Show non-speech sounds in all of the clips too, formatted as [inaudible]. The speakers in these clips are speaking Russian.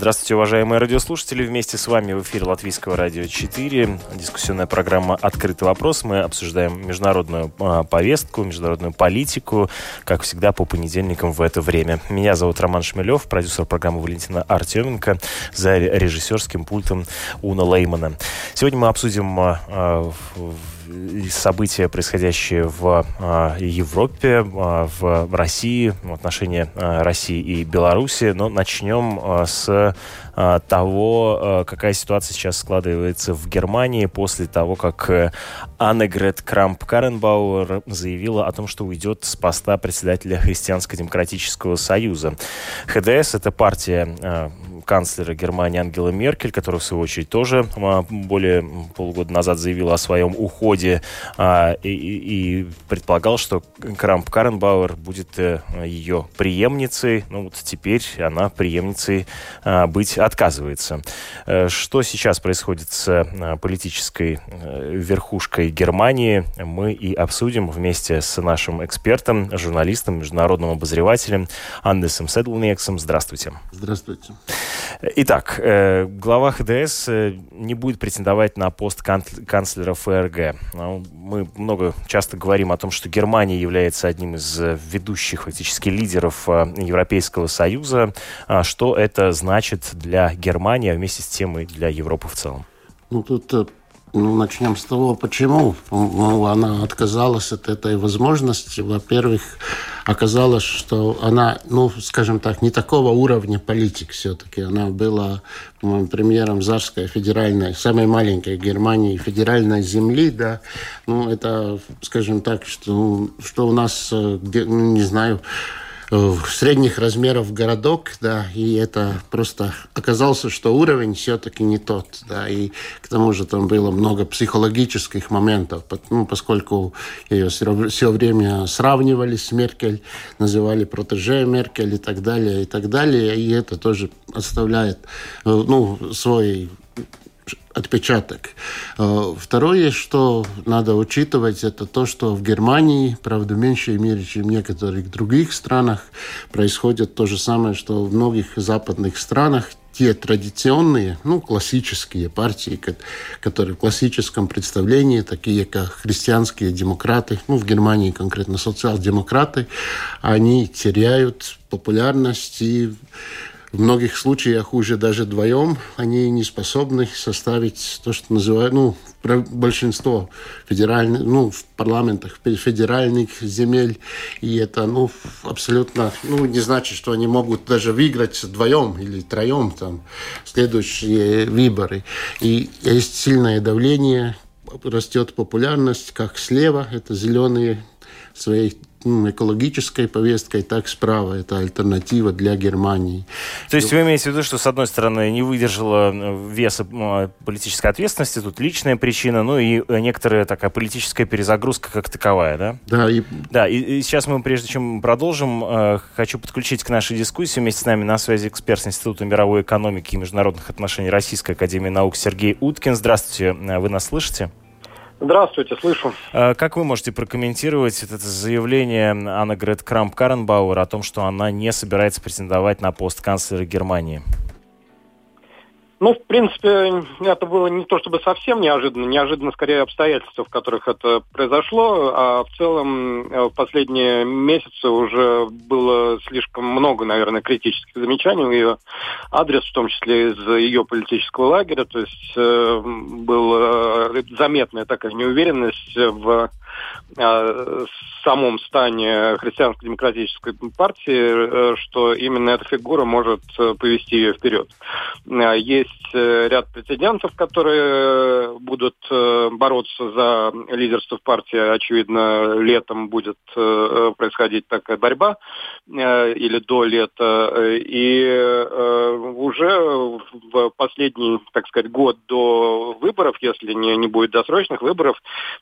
Здравствуйте, уважаемые радиослушатели. Вместе с вами в эфире Латвийского радио 4. Дискуссионная программа «Открытый вопрос». Мы обсуждаем международную э, повестку, международную политику, как всегда, по понедельникам в это время. Меня зовут Роман Шмелев, продюсер программы Валентина Артеменко, за режиссерским пультом Уна Леймана. Сегодня мы обсудим э, события, происходящие в э, Европе, э, в России, в отношении э, России и Беларуси. Но начнем с того, какая ситуация сейчас складывается в Германии после того, как Аннегрет Крамп-Каренбауэр заявила о том, что уйдет с поста председателя Христианско-демократического союза. ХДС — это партия канцлера Германии Ангела Меркель, которая, в свою очередь, тоже более полугода назад заявила о своем уходе а, и, и предполагал, что Крамп Каренбауэр будет э, ее преемницей. Ну вот теперь она преемницей а, быть отказывается. Э, что сейчас происходит с а, политической э, верхушкой Германии, мы и обсудим вместе с нашим экспертом, журналистом, международным обозревателем Андесом Седлнексом. Здравствуйте. Здравствуйте. Итак, э, глава ХДС э, не будет претендовать на пост канцлера ФРГ. Ну, мы много часто говорим о том, что Германия является одним из ведущих фактически лидеров э, Европейского Союза. А что это значит для Германии, а вместе с тем и для Европы в целом? Ну, тут ну, начнем с того, почему ну, она отказалась от этой возможности. Во-первых, оказалось, что она, ну, скажем так, не такого уровня политик все-таки. Она была премьером Зарской федеральной, самой маленькой Германии, федеральной земли, да. Ну, это, скажем так, что, что у нас, э, где, ну, не знаю, средних размеров городок, да, и это просто оказался, что уровень все-таки не тот, да, и к тому же там было много психологических моментов, ну, поскольку ее все время сравнивали с Меркель, называли протеже Меркель и так далее, и так далее, и это тоже оставляет, э, ну, свой отпечаток. Э, второе, что надо учитывать, это то, что в Германии, правда, в меньшей мере, чем в некоторых других странах, происходит то же самое, что в многих западных странах те традиционные, ну, классические партии, которые в классическом представлении, такие как христианские демократы, ну, в Германии конкретно социал-демократы, они теряют популярность и в многих случаях уже даже вдвоем они не способны составить то, что называют, ну, большинство федеральных, ну, в парламентах федеральных земель, и это, ну, абсолютно, ну, не значит, что они могут даже выиграть вдвоем или троем там следующие выборы. И есть сильное давление, растет популярность, как слева, это зеленые своей ну, экологической повесткой, так справа. Это альтернатива для Германии. То есть вы имеете в виду, что, с одной стороны, не выдержала э, веса ну, политической ответственности, тут личная причина, ну и э, некоторая такая политическая перезагрузка как таковая, да? Да. И, да, и, и сейчас мы, прежде чем продолжим, э, хочу подключить к нашей дискуссии вместе с нами на связи эксперт Института мировой экономики и международных отношений Российской Академии Наук Сергей Уткин. Здравствуйте, вы нас слышите? Здравствуйте, слышу. А, как вы можете прокомментировать это заявление Анны Грет Крамп-Каренбауэр о том, что она не собирается претендовать на пост канцлера Германии? Ну, в принципе, это было не то чтобы совсем неожиданно, неожиданно скорее обстоятельства, в которых это произошло, а в целом э, в последние месяцы уже было слишком много, наверное, критических замечаний в ее адрес, в том числе из ее политического лагеря, то есть э, была заметная такая неуверенность в э, самом стане христианско-демократической партии, что именно эта фигура может повести ее вперед. Есть ряд прецедентов, которые будут бороться за лидерство в партии. Очевидно, летом будет происходить такая борьба или до лета. И уже в последний, так сказать, год до выборов, если не, не будет досрочных выборов,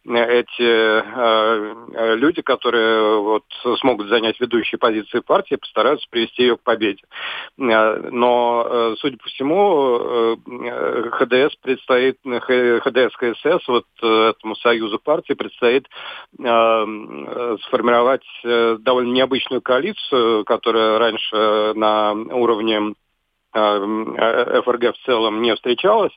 эти э, люди, которые вот, смогут занять ведущие позиции партии, постараются привести ее к победе. Э, но, э, судя по всему, ХДС предстоит, ХДС, КСС, вот этому союзу партии предстоит сформировать довольно необычную коалицию, которая раньше на уровне ФРГ в целом не встречалась.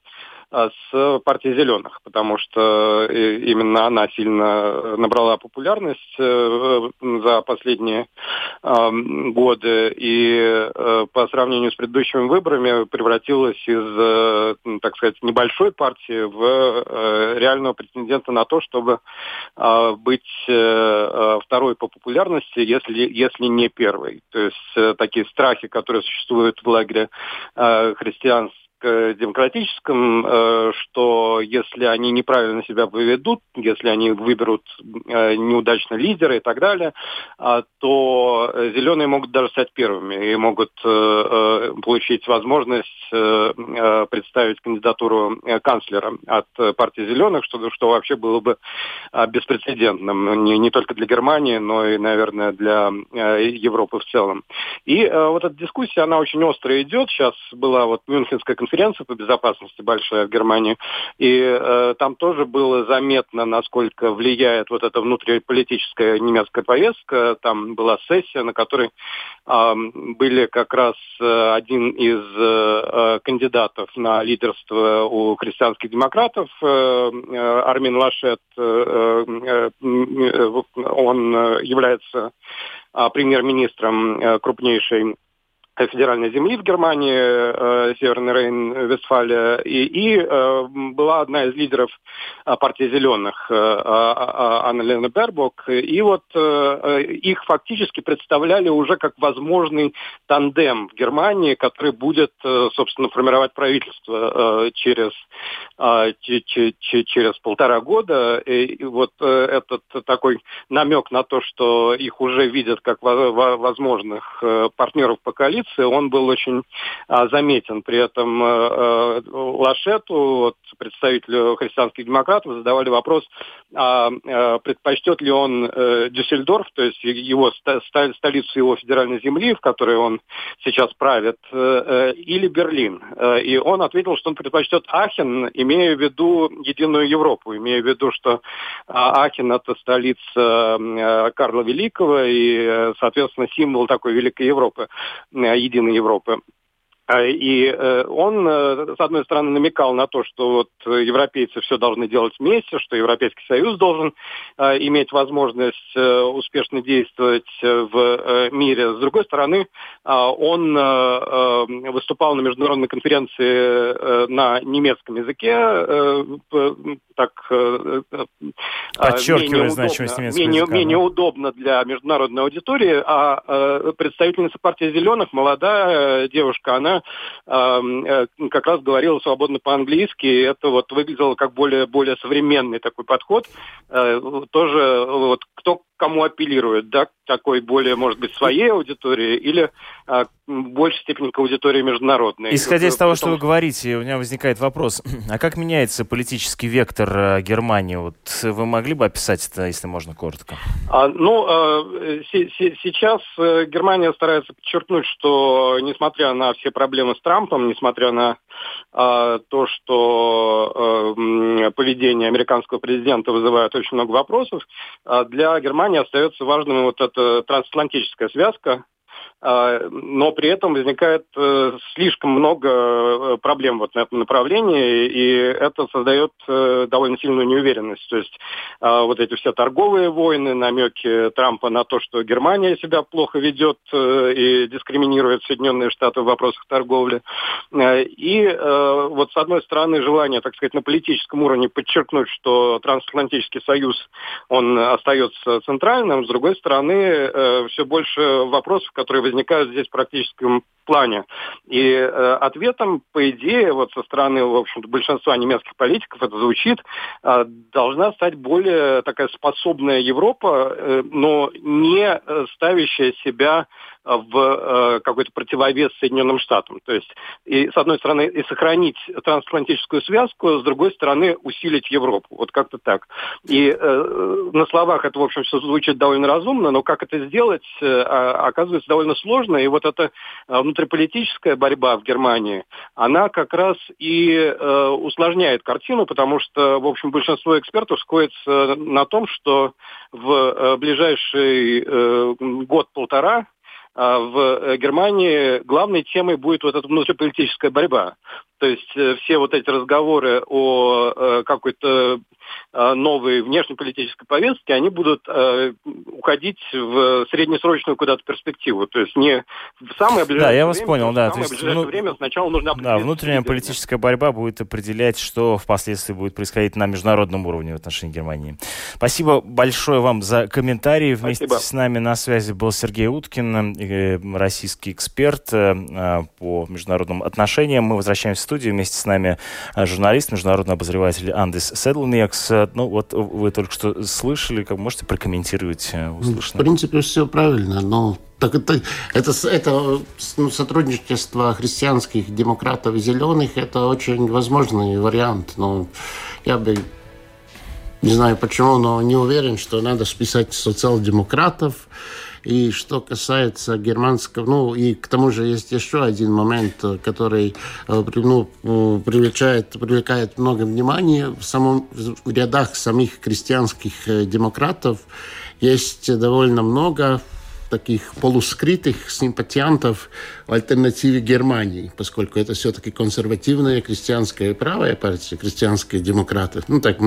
А, с партией зеленых, потому что э, именно она сильно набрала популярность э, за последние годы и э, по сравнению с предыдущими выборами превратилась из, так сказать, небольшой партии в реального претендента на то, чтобы а, быть второй по популярности, если, если не первой. То есть такие страхи, которые существуют в лагере христиан демократическом, э, что если они неправильно себя поведут, если они выберут э, неудачно лидера и так далее, а, то зеленые могут даже стать первыми и могут э, получить возможность представить кандидатуру канцлера от партии зеленых, что, что вообще было бы беспрецедентным не, не только для Германии, но и, наверное, для Европы в целом. И вот эта дискуссия, она очень остро идет. Сейчас была вот Мюнхенская конференция, конференция по безопасности большая в Германии, и э, там тоже было заметно, насколько влияет вот эта внутриполитическая немецкая повестка. Там была сессия, на которой э, были как раз э, один из э, э кандидатов на лидерство у христианских демократов, э, э Армин Лашет, э, э, он является э, премьер-министром крупнейшей федеральной земли в Германии, э, Северный Рейн-Вестфалия, и, и э, была одна из лидеров э, партии «Зеленых», э, а, а, Анна Лена Бербок, и вот их фактически представляли уже как возможный тандем в Германии, который будет, собственно, формировать правительство через, через полтора года. И вот этот такой намек на то, что их уже видят как возможных партнеров по коалиции, позиции, он был очень а, заметен. При этом а, Лашету, вот, представителю христианских демократов, задавали вопрос, а, а, предпочтет ли он а, Дюссельдорф, то есть его столицу его федеральной земли, в которой он сейчас правит, а, или Берлин. И он ответил, что он предпочтет Ахен, имея в виду единую Европу, имея в виду, что Ахен это столица Карла Великого и, соответственно, символ такой великой Европы единой Европы. А, и э, он, э, с одной стороны, намекал на то, что вот европейцы все должны делать вместе, что Европейский Союз должен э, иметь возможность успешно действовать в мире. С другой стороны, он выступал на международной конференции на немецком языке, так подчеркивая значимость немецкого менее, языка. Менее удобно для международной аудитории, а представительница партии «Зеленых», молодая девушка, она э, как раз говорила свободно по-английски, и это вот выглядело как более, более современный такой подход. Э, тоже вот кто кому апеллирует, да, такой более, может быть, своей аудитории или а, в большей степени к аудитории международной. Исходя из того, что вы говорите, у меня возникает вопрос, [clears throat] а как меняется политический вектор э, Германии? Вот вы могли бы описать это, если можно, коротко? А, ну, а, с- с- сейчас э, Германия старается подчеркнуть, что несмотря на все проблемы с Трампом, несмотря на а, то, что а, поведение американского президента вызывает очень много вопросов, а, для Германии остается важным вот эта трансатлантическая связка, но при этом возникает э, слишком много э, проблем вот на этом направлении, и это создает э, довольно сильную неуверенность. То есть а, вот эти все торговые войны, намеки Трампа на то, что Германия себя плохо ведет и дискриминирует Соединенные Штаты в вопросах торговли. И вот с одной стороны желание, так сказать, на политическом уровне подчеркнуть, что трансатлантический союз, он остается центральным, с другой стороны, все больше вопросов, которые возникают здесь в практическом плане. И э, ответом, по идее, вот со стороны, в общем-то, большинства немецких политиков это звучит, э, должна стать более такая способная Европа, э, но не э, ставящая себя в э, какой-то противовес Соединенным Штатам. То есть, и, с одной стороны, и сохранить трансатлантическую связку, с другой стороны, усилить Европу. Вот как-то так. И э, на словах это, в общем, все звучит довольно разумно, но как это сделать, э, оказывается довольно сложно. И вот эта э, внутриполитическая борьба в Германии, она как раз и э, усложняет картину, потому что, в общем, большинство экспертов сходится на том, что в э, ближайший э, год-полтора а в э, Германии главной темой будет вот эта внутриполитическая борьба. То есть э, все вот эти разговоры о э, какой-то новой внешнеполитической повестке, они будут уходить в среднесрочную куда-то перспективу. То есть не в самое ближайшее Да, я вас время, понял, да. В самое есть, ближайшее ну, время сначала нужно Да, внутренняя политическая борьба будет определять, что впоследствии будет происходить на международном уровне в отношении Германии. Спасибо большое вам за комментарии. Вместе Спасибо. с нами на связи был Сергей Уткин, Э, российский эксперт э, э, по международным отношениям. Мы возвращаемся в студию. Вместе с нами журналист, международный обозреватель Андес Седлмекс. Ну, вот вы только что слышали, как можете прокомментировать услышанное? В принципе, все правильно, но так это, это, это ну, сотрудничество христианских демократов и зеленых это очень возможный вариант. Но я бы не знаю почему, но не уверен, что надо списать социал-демократов и что касается германского, ну и к тому же есть еще один момент, который э, ну, привлекает, привлекает много внимания в, самом, в рядах самих крестьянских э, демократов. Есть довольно много таких полускрытых симпатиантов в альтернативе Германии, поскольку это все-таки консервативная крестьянская правая партия, крестьянские демократы. Ну, так,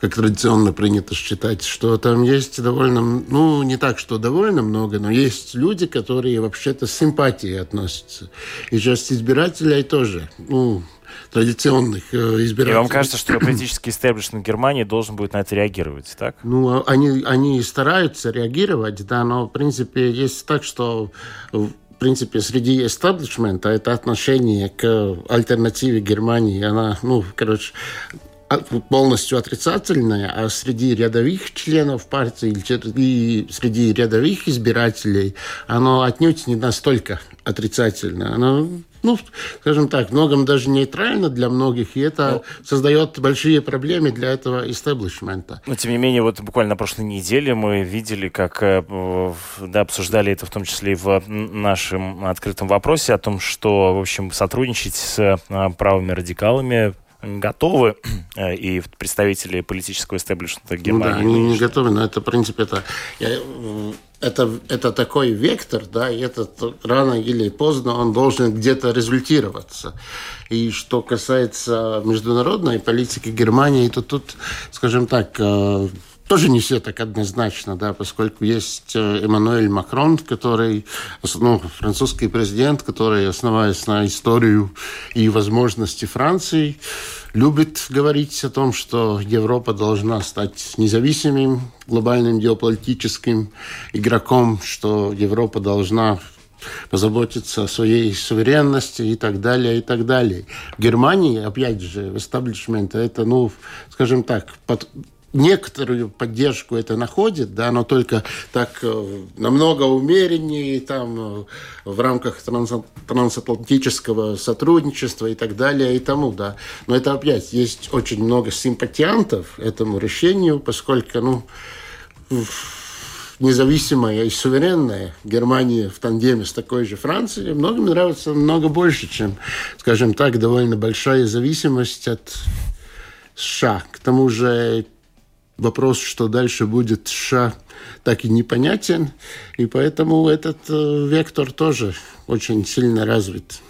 как традиционно принято считать, что там есть довольно, ну, не так, что довольно много, но есть люди, которые вообще-то с симпатией относятся. И часть избирателей тоже, ну, традиционных э, избирателей. И вам кажется, что политический истеблишмент Германии должен будет на это реагировать, так? Ну, а они, они стараются реагировать, да, но, в принципе, есть так, что в принципе, среди эстаблишмента это отношение к альтернативе Германии, она, ну, короче, а, полностью отрицательная, а среди рядовых членов партии и среди рядовых избирателей оно отнюдь не настолько отрицательное. Оно ну, скажем так, многом даже нейтрально для многих, и это ну, создает большие проблемы для этого истеблишмента. Но, тем не менее, вот буквально на прошлой неделе мы видели, как э, да, обсуждали это в том числе и в нашем открытом вопросе о том, что, в общем, сотрудничать с э, правыми радикалами готовы, [clears throat] э, и представители политического истеблишмента Германии. Ну, да, они не готовы, но это, в принципе, это, я, это, это такой вектор, да, и этот рано или поздно он должен где-то результироваться. И что касается международной политики Германии, то тут, скажем так, э, тоже не все так однозначно, да, поскольку есть э, Эммануэль Макрон, который, ну, французский президент, который, основываясь на историю и возможности Франции, любит говорить о том, что Европа должна стать независимым глобальным геополитическим игроком, что Европа должна позаботиться о своей суверенности и так далее, и так далее. В Германии, опять же, в это, ну, скажем так, под, некоторую поддержку это находит, да, но только так э, намного умереннее, там, э, в рамках трансатлантического сотрудничества и так далее, и тому, да. Но это опять есть очень много симпатиантов этому решению, поскольку, ну, независимая и суверенная Германия в тандеме с такой же Францией многим нравится много больше, чем, скажем так, довольно большая зависимость от США. К тому же вопрос, что дальше будет США, так и непонятен. И поэтому этот э, вектор тоже очень сильно развит.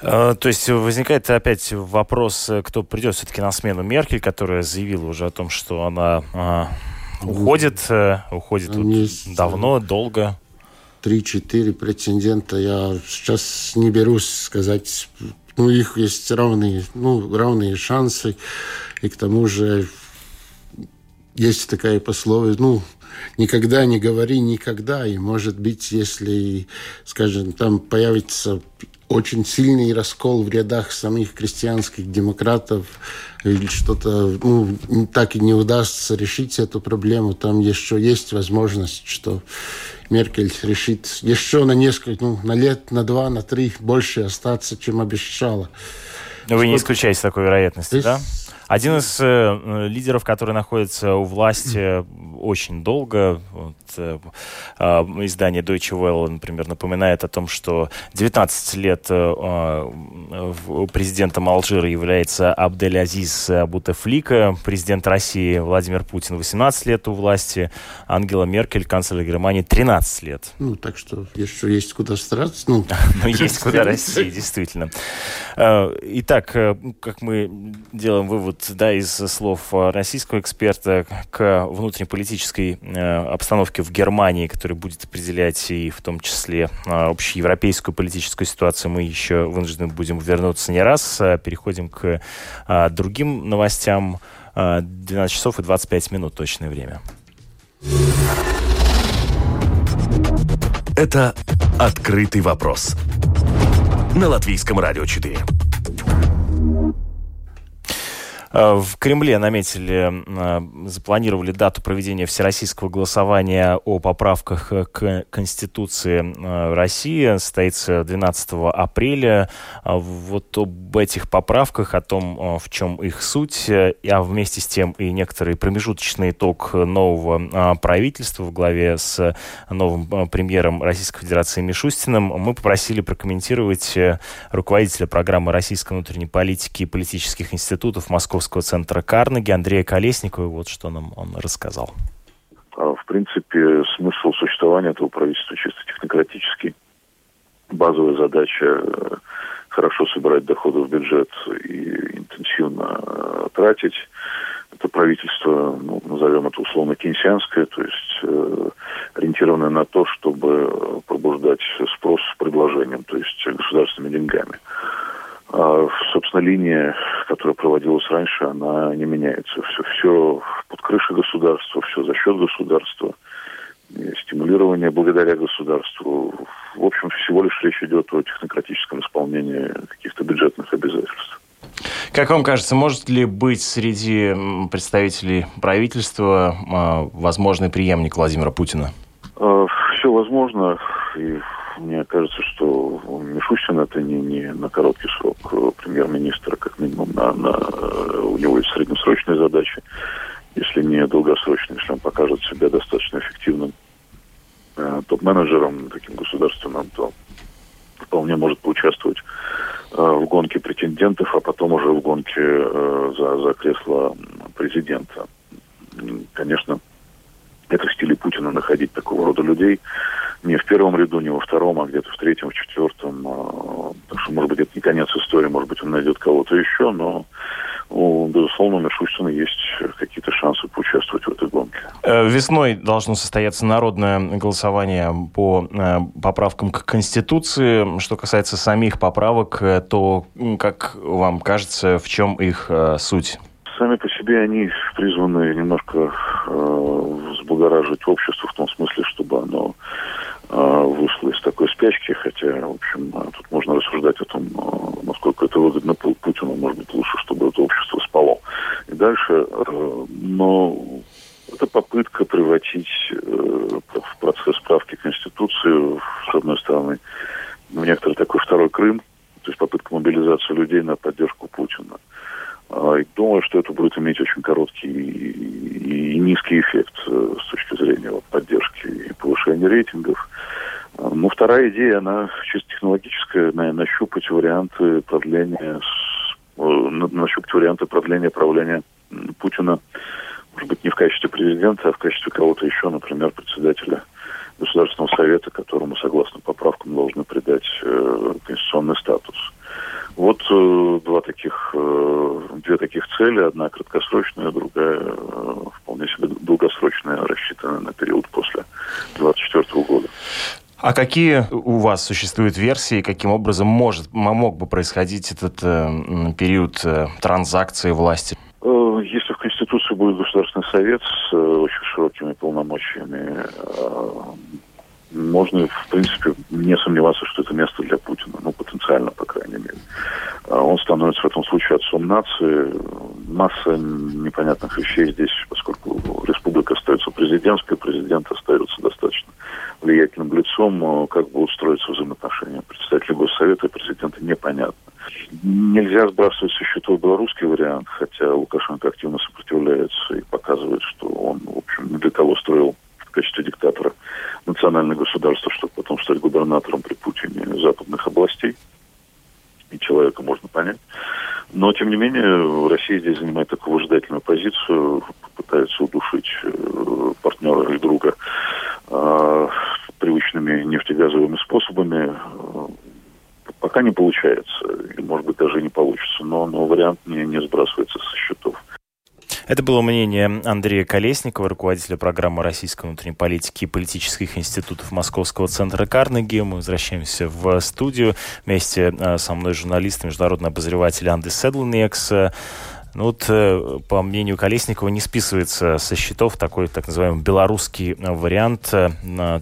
А, то есть возникает опять вопрос, кто придет все-таки на смену Меркель, которая заявила уже о том, что она а, уходит, э, уходит вот давно, долго. Три-четыре претендента. Я сейчас не берусь сказать. Ну, у них есть равные, ну, равные шансы. И к тому же есть такая пословица, ну, никогда не говори никогда. И, может быть, если, скажем, там появится очень сильный раскол в рядах самих крестьянских демократов или что-то, ну, так и не удастся решить эту проблему, там еще есть возможность, что Меркель решит еще на несколько, ну, на лет, на два, на три больше остаться, чем обещала. Вы не исключаете такой вероятности, да? Один из э, лидеров, который находится у власти [clears throat] очень долго, вот, э, э, издание Deutsche Welle, например, напоминает о том, что 19 лет э, э, президентом Алжира является Абдель-Азиз Бутефлика, президент России Владимир Путин 18 лет у власти, Ангела Меркель, канцлер Германии, 13 лет. Ну, так что еще есть куда стараться. Ну, [laughs] ну есть куда расти, [laughs] действительно. Э, итак, э, как мы делаем вывод вот, да, из слов российского эксперта к внутриполитической э, обстановке в Германии, которая будет определять и в том числе э, общеевропейскую политическую ситуацию, мы еще вынуждены будем вернуться не раз. Э, переходим к э, другим новостям. Э, 12 часов и 25 минут точное время. Это «Открытый вопрос» на Латвийском радио 4. Э, в Кремле наметили, э, запланировали дату проведения всероссийского голосования о поправках к Конституции э, России. Состоится 12 апреля. Вот об этих поправках, о том, в чем их суть, а вместе с тем и некоторый промежуточный итог нового правительства в главе с новым премьером Российской Федерации Мишустиным, мы попросили прокомментировать руководителя программы российской внутренней политики и политических институтов Москвы Московского центра Карнеги Андрея Колесникова. Вот что нам он рассказал. А, в принципе, смысл существования этого правительства чисто технократический. Базовая задача э, хорошо собирать доходы в бюджет и интенсивно э, тратить. Это правительство, ну, назовем это условно кейнсианское, то есть э, ориентированное на то, чтобы пробуждать спрос с предложением, то есть государственными деньгами. Собственно, линия, которая проводилась раньше, она не меняется. Все, все под крышей государства, все за счет государства, стимулирование благодаря государству. В общем, всего лишь речь идет о технократическом исполнении каких-то бюджетных обязательств. Как вам кажется, может ли быть среди представителей правительства а, возможный преемник Владимира Путина? А, все возможно. И мне кажется, что Мишустин это не, не на короткий срок премьер-министра, как минимум, на, на, у него есть среднесрочные задачи, если не долгосрочные, если он покажет себя достаточно эффективным э, топ-менеджером, таким государственным, то вполне может поучаствовать э, в гонке претендентов, а потом уже в гонке э, за, за кресло президента. Конечно, это в стиле Путина находить такого рода людей не в первом ряду, не во втором, а где-то в третьем, в четвертом. А, так что, может быть, это не конец истории, может быть, он найдет кого-то еще, но у, безусловно, у Мишустина есть какие-то шансы поучаствовать в этой гонке. Э, весной должно состояться народное голосование по э, поправкам к Конституции. Что касается самих поправок, э, то, как вам кажется, в чем их суть? Сами по себе они призваны немножко взблагораживать общество в том смысле, чтобы оно э, вышло из такой спячки, хотя, в общем, э, тут можно рассуждать о том, э, насколько это выгодно Путину, может быть, лучше, чтобы это общество спало. И дальше, но это попытка превратить э, в процесс справки Конституции, с одной стороны, в некоторый такой второй Крым, то есть попытка мобилизации людей на поддержку. А, думаю, что это будет иметь очень короткий и низкий эффект э, с точки зрения вот, поддержки и повышения рейтингов. А, ну, вторая идея, она чисто технологическая, на, нащупать варианты продления, э, нащупать варианты продления правления Путина может быть, не в качестве президента, а в качестве кого-то еще, например, председателя Государственного совета, которому, согласно поправкам, должны придать э, конституционный статус. Э, два таких, э, две таких цели, одна краткосрочная, другая э, вполне себе долгосрочная, рассчитанная на период после 2024 года. А какие у вас существуют версии, каким образом может, мог бы происходить этот э, период э, транзакции власти? Если в Конституции будет Государственный совет с э, очень широкими полномочиями, э, можно, в принципе, не сомневаться, что это место для Путина, ну, потенциально, по крайней мере. А он становится в этом отцом нации. Масса непонятных вещей здесь, поскольку республика остается президентской, президент остается достаточно влиятельным лицом, как будут строиться взаимоотношения представителей Госсовета и президента, непонятно. Нельзя сбрасывать со счетов белорусский вариант, хотя Лукашенко активно сопротивляется и показывает, что он, в общем, не для того строил в качестве диктатора национальное государство, чтобы потом стать губернатором при Путине западных областей. И человека можно понять. Но, тем не менее, Россия здесь занимает такую выжидательную позицию, пытается удушить э, партнера и друга э, привычными нефтегазовыми способами. Пока не получается, и, может быть, даже не получится, но, но вариант не, не сбрасывается со счетов. Это было мнение Андрея Колесникова, руководителя программы российской внутренней политики и политических институтов Московского центра Карнеги. Мы возвращаемся в студию вместе э, со мной журналист, международный обозреватель Анды Седлнекс. Ну вот, э, по мнению Колесникова, не списывается со счетов такой так называемый белорусский вариант э,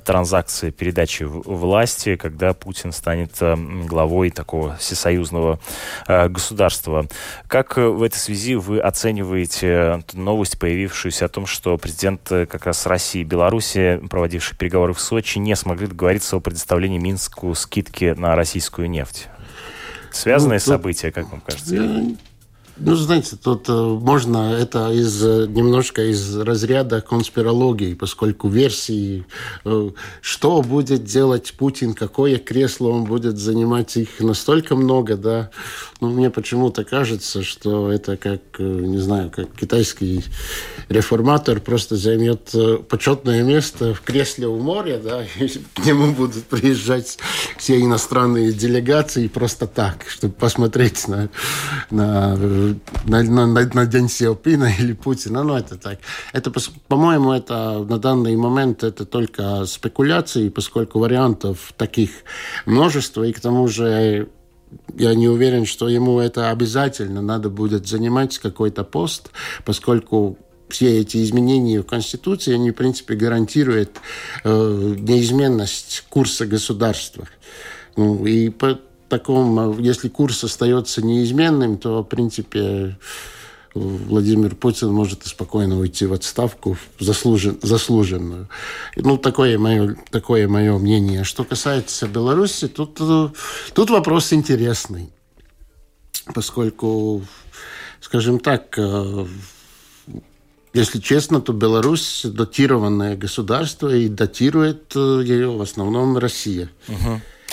транзакции передачи власти, когда Путин станет э, главой такого всесоюзного государства. Как в этой связи вы оцениваете новость, появившуюся о том, что президент как раз России и Беларуси, проводившие переговоры в Сочи, не смогли договориться о предоставлении Минску скидки на российскую нефть? Связанные ну, события, как вам кажется? Ну, знаете, тут э, можно это из э, немножко из разряда конспирологии, поскольку версии, э, что будет делать Путин, какое кресло он будет занимать, их настолько много, да. Ну, мне почему-то кажется, что это как, не знаю, как китайский реформатор просто займет почетное место в кресле у моря, да, [laughs] и к нему будут приезжать все иностранные делегации просто так, чтобы посмотреть на, на на, на, на День Сиопина или Путина. Ну, это так. Это, по-моему, это на данный момент это только спекуляции, поскольку вариантов таких множество, и к тому же я не уверен, что ему это обязательно надо будет занимать какой-то пост, поскольку все эти изменения в Конституции, они, в принципе, гарантируют э, неизменность курса государства. Ну, и таком, если курс остается неизменным, то, в принципе, Владимир Путин может спокойно уйти в отставку заслужен, заслуженную. Ну, такое мое, такое мое мнение. Что касается Беларуси, тут, тут вопрос интересный. Поскольку, скажем так, э, если честно, то Беларусь датированное государство и датирует э, ее в основном Россия.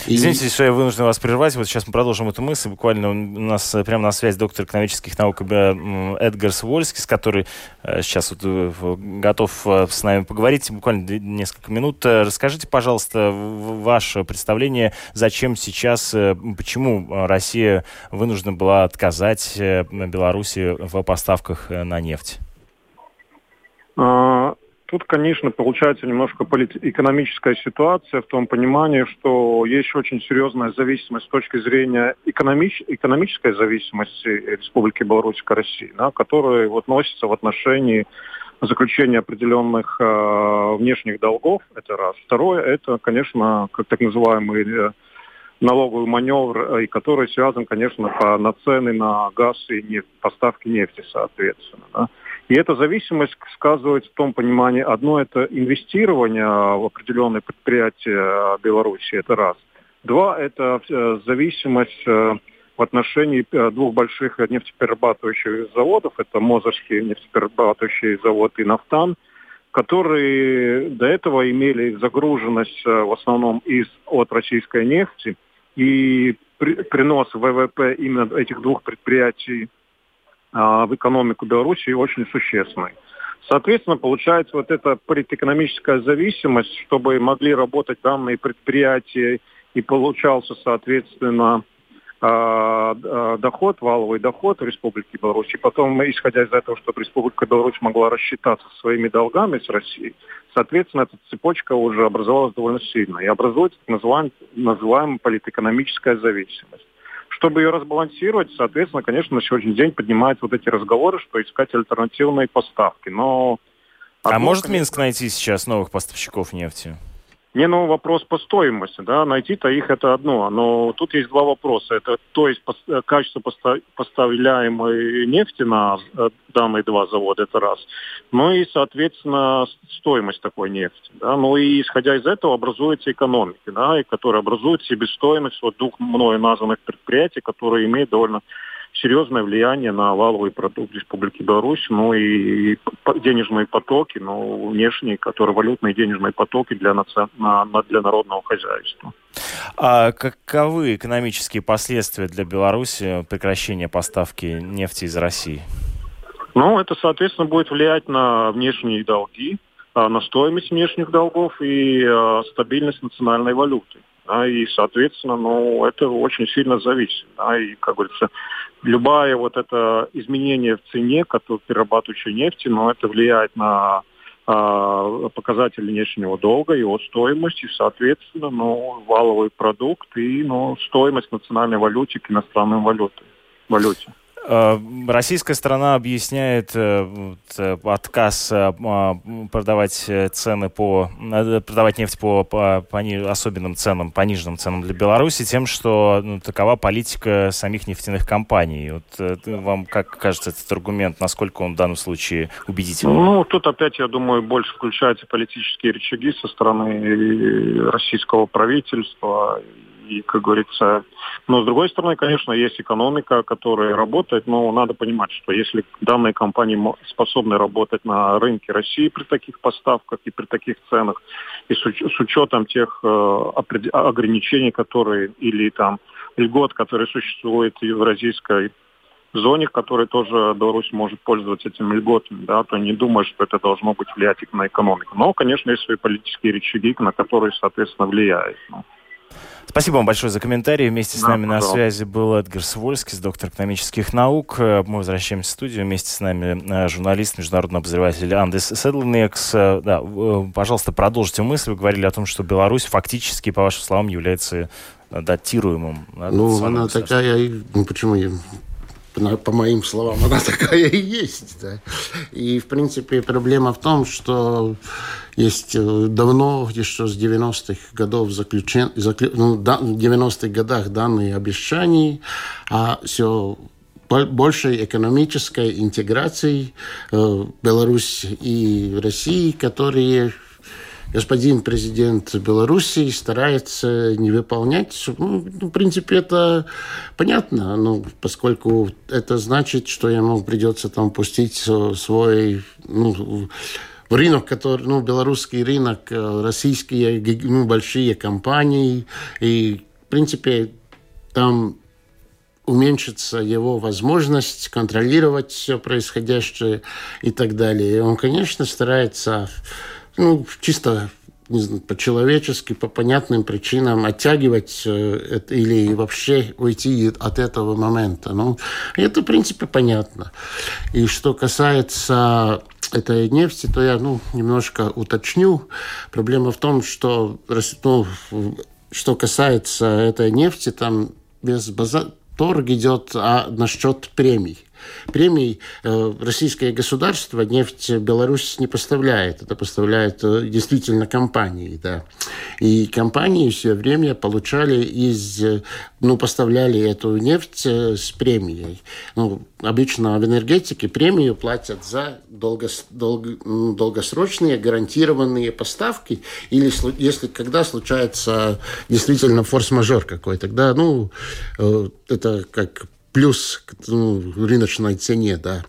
Извините, что я вынужден вас прервать. Вот сейчас мы продолжим эту мысль. Буквально у нас э, прямо на связь доктор экономических наук Эдгарс Вольскис, который э, сейчас вот э, готов с нами поговорить. Буквально несколько минут. Расскажите, пожалуйста, ваше представление, зачем сейчас, почему Россия вынуждена была отказать Беларуси в поставках на нефть? Тут, конечно, получается немножко экономическая ситуация в том понимании, что есть очень серьезная зависимость с точки зрения экономич... экономической зависимости Республики Беларусь к России, да, которая вот носится в отношении заключения определенных э, внешних долгов, это раз. Второе, это, конечно, как так называемый э, налоговый маневр, э, который связан, конечно, по, на цены на газ и нефть, поставки нефти, соответственно. Да. И эта зависимость сказывается в том понимании, одно это инвестирование в определенные предприятия Беларуси, это раз. Два, это э, зависимость э, в отношении э, двух больших нефтеперерабатывающих заводов, это Мозырский нефтеперерабатывающий завод и Нафтан, которые до этого имели загруженность в основном из, от российской нефти, и при, принос ВВП именно этих двух предприятий в экономику Беларуси очень существенной. Соответственно, получается вот эта политэкономическая зависимость, чтобы могли работать данные предприятия и получался, соответственно, а, а, доход, валовый доход Республики Беларусь. И потом, исходя из этого, чтобы Республика Беларусь могла рассчитаться своими долгами с Россией, соответственно, эта цепочка уже образовалась довольно сильно. И образуется так называемая, называемая политэкономическая зависимость. Чтобы ее разбалансировать, соответственно, конечно, на сегодняшний день поднимают вот эти разговоры, что искать альтернативные поставки. Но... А может Минск найти сейчас новых поставщиков нефти? Не, ну вопрос по стоимости, да, найти-то их это одно, но тут есть два вопроса. Это то есть э, качество поставляемой нефти на э, данные два завода, это раз. Ну и, соответственно, стоимость такой нефти, да. Ну и исходя из этого образуется экономика, да, и которая образует себестоимость вот двух мною названных предприятий, которые имеют довольно серьезное влияние на валовый продукт Республики Беларусь, ну и денежные потоки, ну, внешние, которые валютные денежные потоки для, наци... на, для народного хозяйства. А каковы экономические последствия для Беларуси прекращения поставки нефти из России? Ну, это, соответственно, будет влиять на внешние долги, а, на стоимость внешних долгов и а, стабильность национальной валюты. Да, и, соответственно, ну, это очень сильно зависит. Да, и, как говорится, любое вот это изменение в цене, которое перерабатывающей нефти, но это влияет на э, показатели внешнего долга, его стоимость и, соответственно, ну, валовый продукт и ну, стоимость национальной валюты к иностранной валюте. валюте. Э, российская сторона объясняет э, э, отказ а, продавать цены по продавать нефть по, по, по особенным ценам, пониженным ценам для Беларуси тем, что ну, такова политика самих нефтяных компаний. Вот вам как кажется этот аргумент, насколько он в данном случае убедительный? Ну, тут опять, я думаю, больше включаются политические рычаги со стороны российского правительства и, как говорится, но с другой стороны, конечно, есть экономика, которая работает, но надо понимать, что если данные компании способны работать на рынке России при таких поставках и при таких ценах, и с, учетом тех э, ограничений, которые или там льгот, которые существуют в евразийской зоне, в которой тоже Беларусь может пользоваться этими льготами, да, то не думаю, что это должно быть влиять на экономику. Но, конечно, есть свои политические рычаги, на которые, соответственно, влияет. Ну. Спасибо вам большое за комментарий. Вместе с да, нами пожалуйста. на связи был Эдгар Свольский, доктор экономических наук. Мы возвращаемся в студию. Вместе с нами э, журналист, международный обозреватель Андес Седлнекс. Да, пожалуйста, продолжите мысль. Вы говорили о том, что Беларусь фактически, по вашим словам, является э, датируемым. Ну, она такая, ну почему по моим словам, она такая и есть. Да. И, в принципе, проблема в том, что есть э, давно, еще с 90-х годов заключен, заклю, ну, да, в 90-х годах данные обещания, а все большей экономической интеграции э, Беларуси и России, которые господин президент Белоруссии старается не выполнять. Ну, в принципе, это понятно, ну, поскольку это значит, что ему придется там пустить свой ну, рынок, который, ну, белорусский рынок, э, российские ну, большие компании, и, в принципе, там уменьшится его возможность контролировать все происходящее и так далее. И он, конечно, старается ну, чисто не знаю, по-человечески, по понятным причинам оттягивать э, или вообще уйти от этого момента. Ну, это, в принципе, понятно. И что касается этой нефти, то я ну, немножко уточню. Проблема в том, что ну, что касается этой нефти, там без база торг идет а насчет премий премий э, российское государство нефть Беларусь не поставляет. Это поставляют э, действительно компании. Да. И компании все время получали из... Э, ну, поставляли эту нефть с премией. Ну, обычно в энергетике премию платят за долгос, долг, долгосрочные гарантированные поставки или если когда случается действительно форс-мажор какой, тогда ну это как плюс к ну, рыночной цене, да.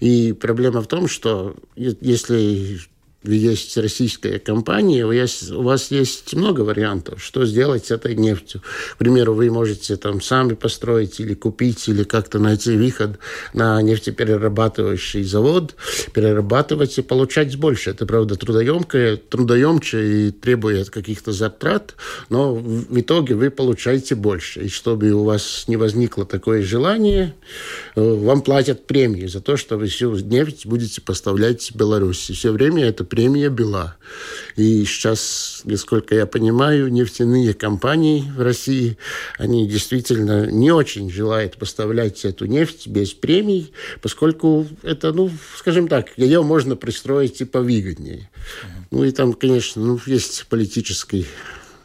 И проблема в том, что если есть российская компания, у вас, у вас есть много вариантов, что сделать с этой нефтью. К примеру, вы можете там сами построить или купить, или как-то найти выход на нефтеперерабатывающий завод, перерабатывать и получать больше. Это, правда, трудоемкое, трудоемче и требует каких-то затрат, но в итоге вы получаете больше. И чтобы у вас не возникло такое желание, э, вам платят премии за то, что вы всю нефть будете поставлять в Беларусь. И все время это премия была. И сейчас, насколько я понимаю, нефтяные компании в России, они действительно не очень желают поставлять эту нефть без премий, поскольку это, ну, скажем так, ее можно пристроить и повыгоднее. Ну и там, конечно, ну, есть политический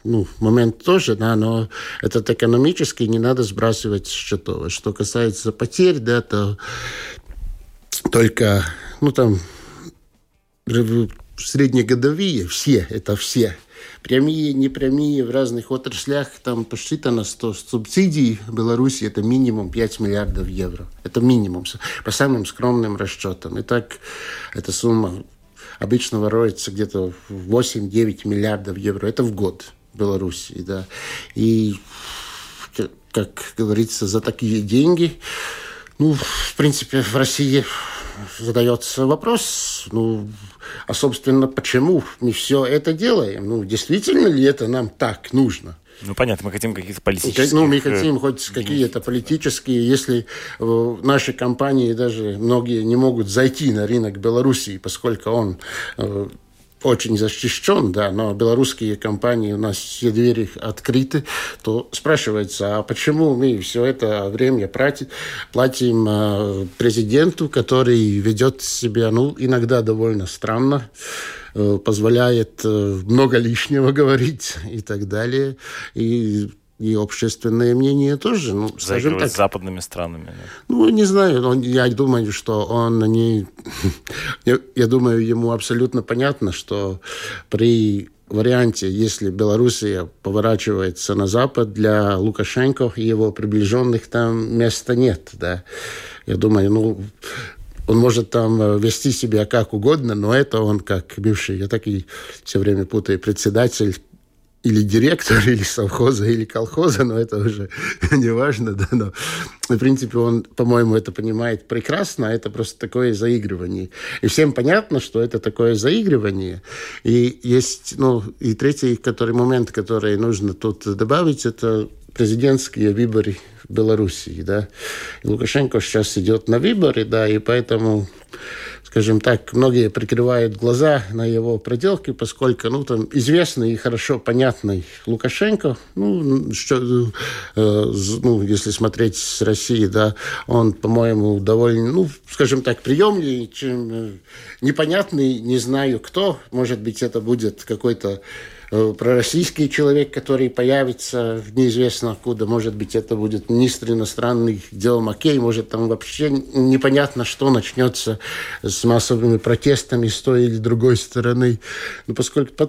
ну, момент тоже, да, но этот экономический не надо сбрасывать с счетов. Что касается потерь, да, то только, ну, там, среднегодовые, все, это все, прямые, непрямые в разных отраслях, там посчитано, что субсидии Беларуси это минимум 5 миллиардов евро. Это минимум, по самым скромным расчетам. И так эта сумма обычно воруется где-то 8-9 миллиардов евро. Это в год в Беларуси, да. И, как говорится, за такие деньги, ну, в принципе, в России задается вопрос, ну, а, собственно, почему мы все это делаем? Ну, действительно ли это нам так нужно? Ну, понятно, мы хотим каких-то политических... Ну, мы хотим хоть какие-то политические, если э, наши компании даже многие не могут зайти на рынок Белоруссии, поскольку он э, очень защищен, да, но белорусские компании, у нас все двери открыты, то спрашивается, а почему мы все это время платим, платим э, президенту, который ведет себя, ну, иногда довольно странно, э, позволяет э, много лишнего говорить и так далее. И и общественное мнение тоже, ну, скажем так. с западными странами. Да? Ну, не знаю, но я думаю, что он не... [laughs] я, я думаю, ему абсолютно понятно, что при варианте, если Белоруссия поворачивается на Запад, для Лукашенко и его приближенных там места нет, да. Я думаю, ну, он может там вести себя как угодно, но это он как бывший, я так и все время путаю, председатель или директор, [laughs] или совхоза, или колхоза, но это уже [laughs] не важно, да, но в принципе он, по-моему, это понимает прекрасно, это просто такое заигрывание. И всем понятно, что это такое заигрывание. И есть, ну, и третий который момент, который нужно тут добавить, это президентские выборы Белоруссии, да. И Лукашенко сейчас идет на выборы, да, и поэтому скажем так, многие прикрывают глаза на его проделки, поскольку, ну, там, известный и хорошо понятный Лукашенко, ну, что, э, ну, если смотреть с России, да, он, по-моему, довольно, ну, скажем так, приемлый, чем э, непонятный, не знаю кто, может быть, это будет какой-то пророссийский человек, который появится неизвестно откуда. Может быть, это будет министр иностранных дел Макей. Может, там вообще непонятно, что начнется с массовыми протестами с той или другой стороны. Но поскольку,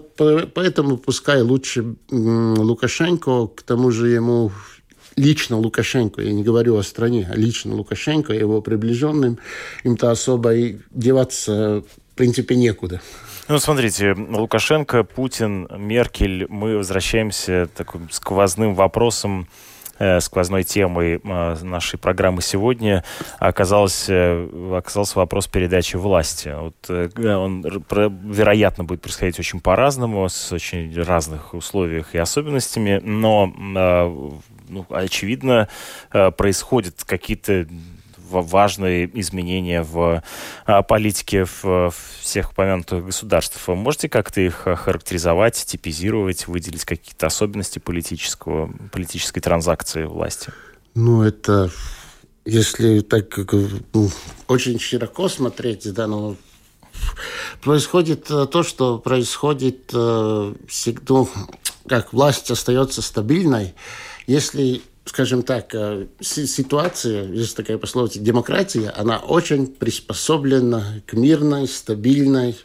поэтому пускай лучше Лукашенко, к тому же ему лично Лукашенко, я не говорю о стране, а лично Лукашенко, его приближенным, им-то особо и деваться в принципе некуда. Ну, смотрите, Лукашенко, Путин, Меркель, мы возвращаемся таким сквозным вопросом э, сквозной темой э, нашей программы сегодня оказался, э, оказался вопрос передачи власти. Вот он, вероятно, будет происходить очень по-разному, с очень разных условиях и особенностями, но ну, очевидно, происходят какие-то важные изменения в а, политике в всех упомянутых государств. Вы можете как-то их характеризовать, типизировать, выделить какие-то особенности политического, политической транзакции власти? Ну, это если так ну, очень широко смотреть, да, ну, происходит э, то, что происходит э, всегда, ну, как власть остается стабильной, если скажем так, э, ситуация, есть такая пословица, демократия, она очень приспособлена к мирной, стабильной,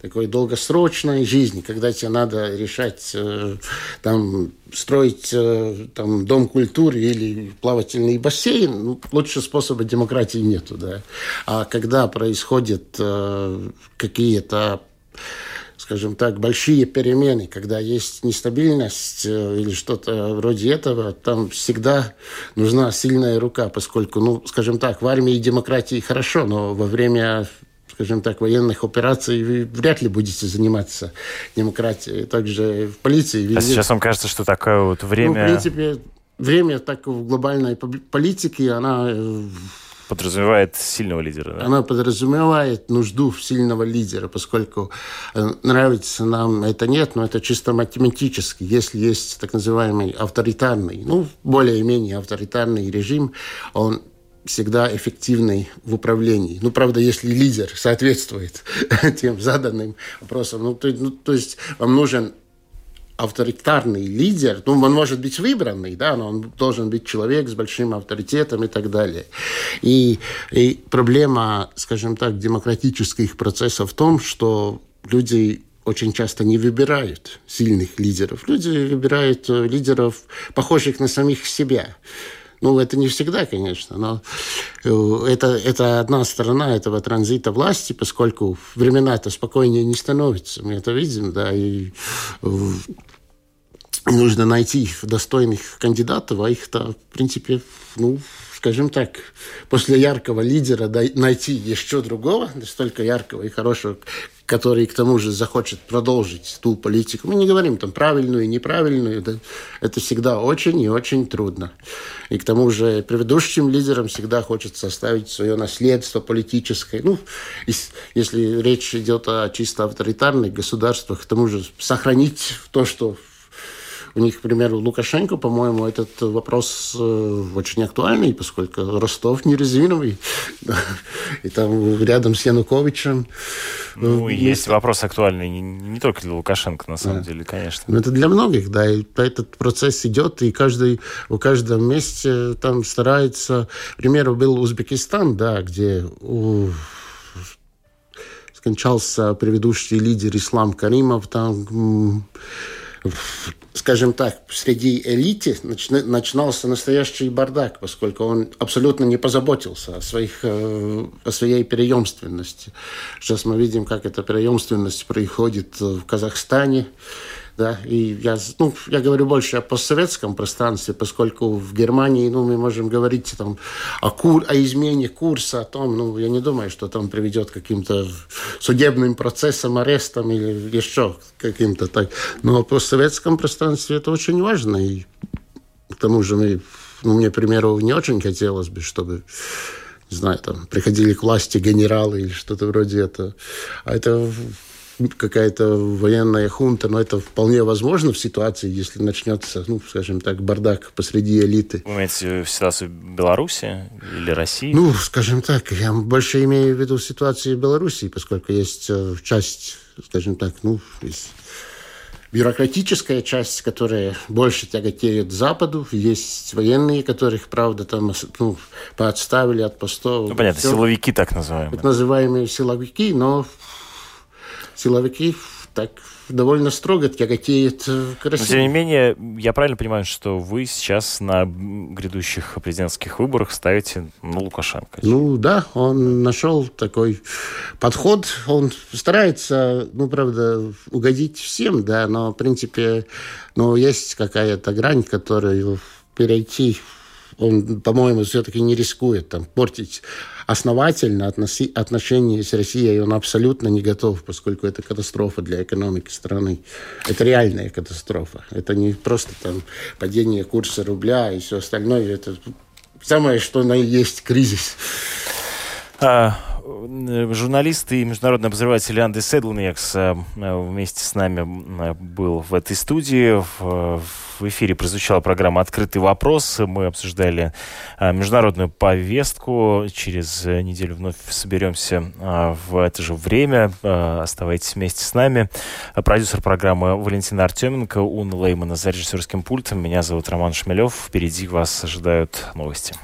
такой долгосрочной жизни, когда тебе надо решать, э, там, строить э, там, дом культуры или плавательный бассейн, ну, лучшего способа демократии нету, да. А когда происходят какие-то скажем так, большие перемены, когда есть нестабильность э, или что-то вроде этого, там всегда нужна сильная рука, поскольку, ну, скажем так, в армии и демократии хорошо, но во время скажем так, военных операций вы вряд ли будете заниматься демократией. Также в полиции... Везде... А сейчас вам кажется, что такое вот время... Ну, в принципе, время так в глобальной политике, она э, подразумевает сильного лидера. Да? Она подразумевает нужду сильного лидера, поскольку э, нравится нам это нет, но это чисто математически. Если есть так называемый авторитарный, ну, более-менее авторитарный режим, он всегда эффективный в управлении. Ну, правда, если лидер соответствует [laughs] тем заданным вопросам. Ну, то, ну, то есть вам нужен авторитарный лидер, ну, он может быть выбранный, да, но он должен быть человек с большим авторитетом и так далее. И, и проблема, скажем так, демократических процессов в том, что люди очень часто не выбирают сильных лидеров. Люди выбирают э, лидеров, похожих на самих себя. Ну, это не всегда, конечно, но э, это, это одна сторона этого транзита власти, поскольку времена-то спокойнее не становятся. Мы это видим, да, и э, нужно найти достойных кандидатов, а их-то, в принципе, ну, скажем так, после яркого лидера найти еще другого, настолько яркого и хорошего, который к тому же захочет продолжить ту политику. Мы не говорим там правильную и неправильную. Да? Это всегда очень и очень трудно. И к тому же предыдущим лидерам всегда хочется оставить свое наследство политическое. Ну, если речь идет о чисто авторитарных государствах, к тому же сохранить то, что у них, к примеру, Лукашенко, по-моему, этот вопрос э, очень актуальный, поскольку Ростов не резиновый. [laughs] И там рядом с Януковичем. Ну, есть вопрос актуальный не, не только для Лукашенко, на самом да. деле, конечно. Но это для многих, да. И этот процесс идет, и каждый, в каждом месте там старается... К примеру, был Узбекистан, да, где у скончался предыдущий лидер Ислам Каримов, там скажем так, среди элиты начинался настоящий бардак, поскольку он абсолютно не позаботился о, своих, э, о своей преемственности. Сейчас мы видим, как эта преемственность происходит в Казахстане, да, и я, ну, я говорю больше о постсоветском пространстве, поскольку в Германии, ну, мы можем говорить там о, кур, о измене курса, о том, ну, я не думаю, что там приведет к каким-то судебным процессам, арестам или еще каким-то так. Но в постсоветском пространстве это очень важно, и к тому же мы, ну, мне, к примеру, не очень хотелось бы, чтобы не знаю, там, приходили к власти генералы или что-то вроде этого. А это какая-то военная хунта, но это вполне возможно в ситуации, если начнется, ну, скажем так, бардак посреди элиты. Вы имеете в ситуацию Беларуси или России? Ну, скажем так, я больше имею в виду ситуацию Беларуси, поскольку есть э, часть, скажем так, ну, есть бюрократическая часть, которая больше тяготеет Западу. Есть военные, которых, правда, там ну, подставили от постов. Ну, понятно, Все. силовики так называемые. Так называемые силовики, но силовики так довольно строго тяготеет к России. Но, тем не менее, я правильно понимаю, что вы сейчас на грядущих президентских выборах ставите на Лукашенко? Ну да, он нашел такой подход. Он старается, ну, правда, угодить всем, да, но, в принципе, ну, есть какая-то грань, которую перейти он, по-моему, все-таки не рискует там портить основательно относи, отношения с Россией. Он абсолютно не готов, поскольку это катастрофа для экономики страны. Это реальная катастрофа. Это не просто там падение курса рубля и все остальное. Это самое, что на есть кризис. А, журналист и международный обозреватель Анды Седлнекс э, вместе с нами был в этой студии. В, эфире прозвучала программа «Открытый вопрос». Мы обсуждали э, международную повестку. Через неделю вновь соберемся э, в это же время. Оставайтесь вместе с нами. Продюсер программы Валентина Артеменко, Уна Леймана за режиссерским пультом. Меня зовут Роман Шмелев. Впереди вас ожидают новости.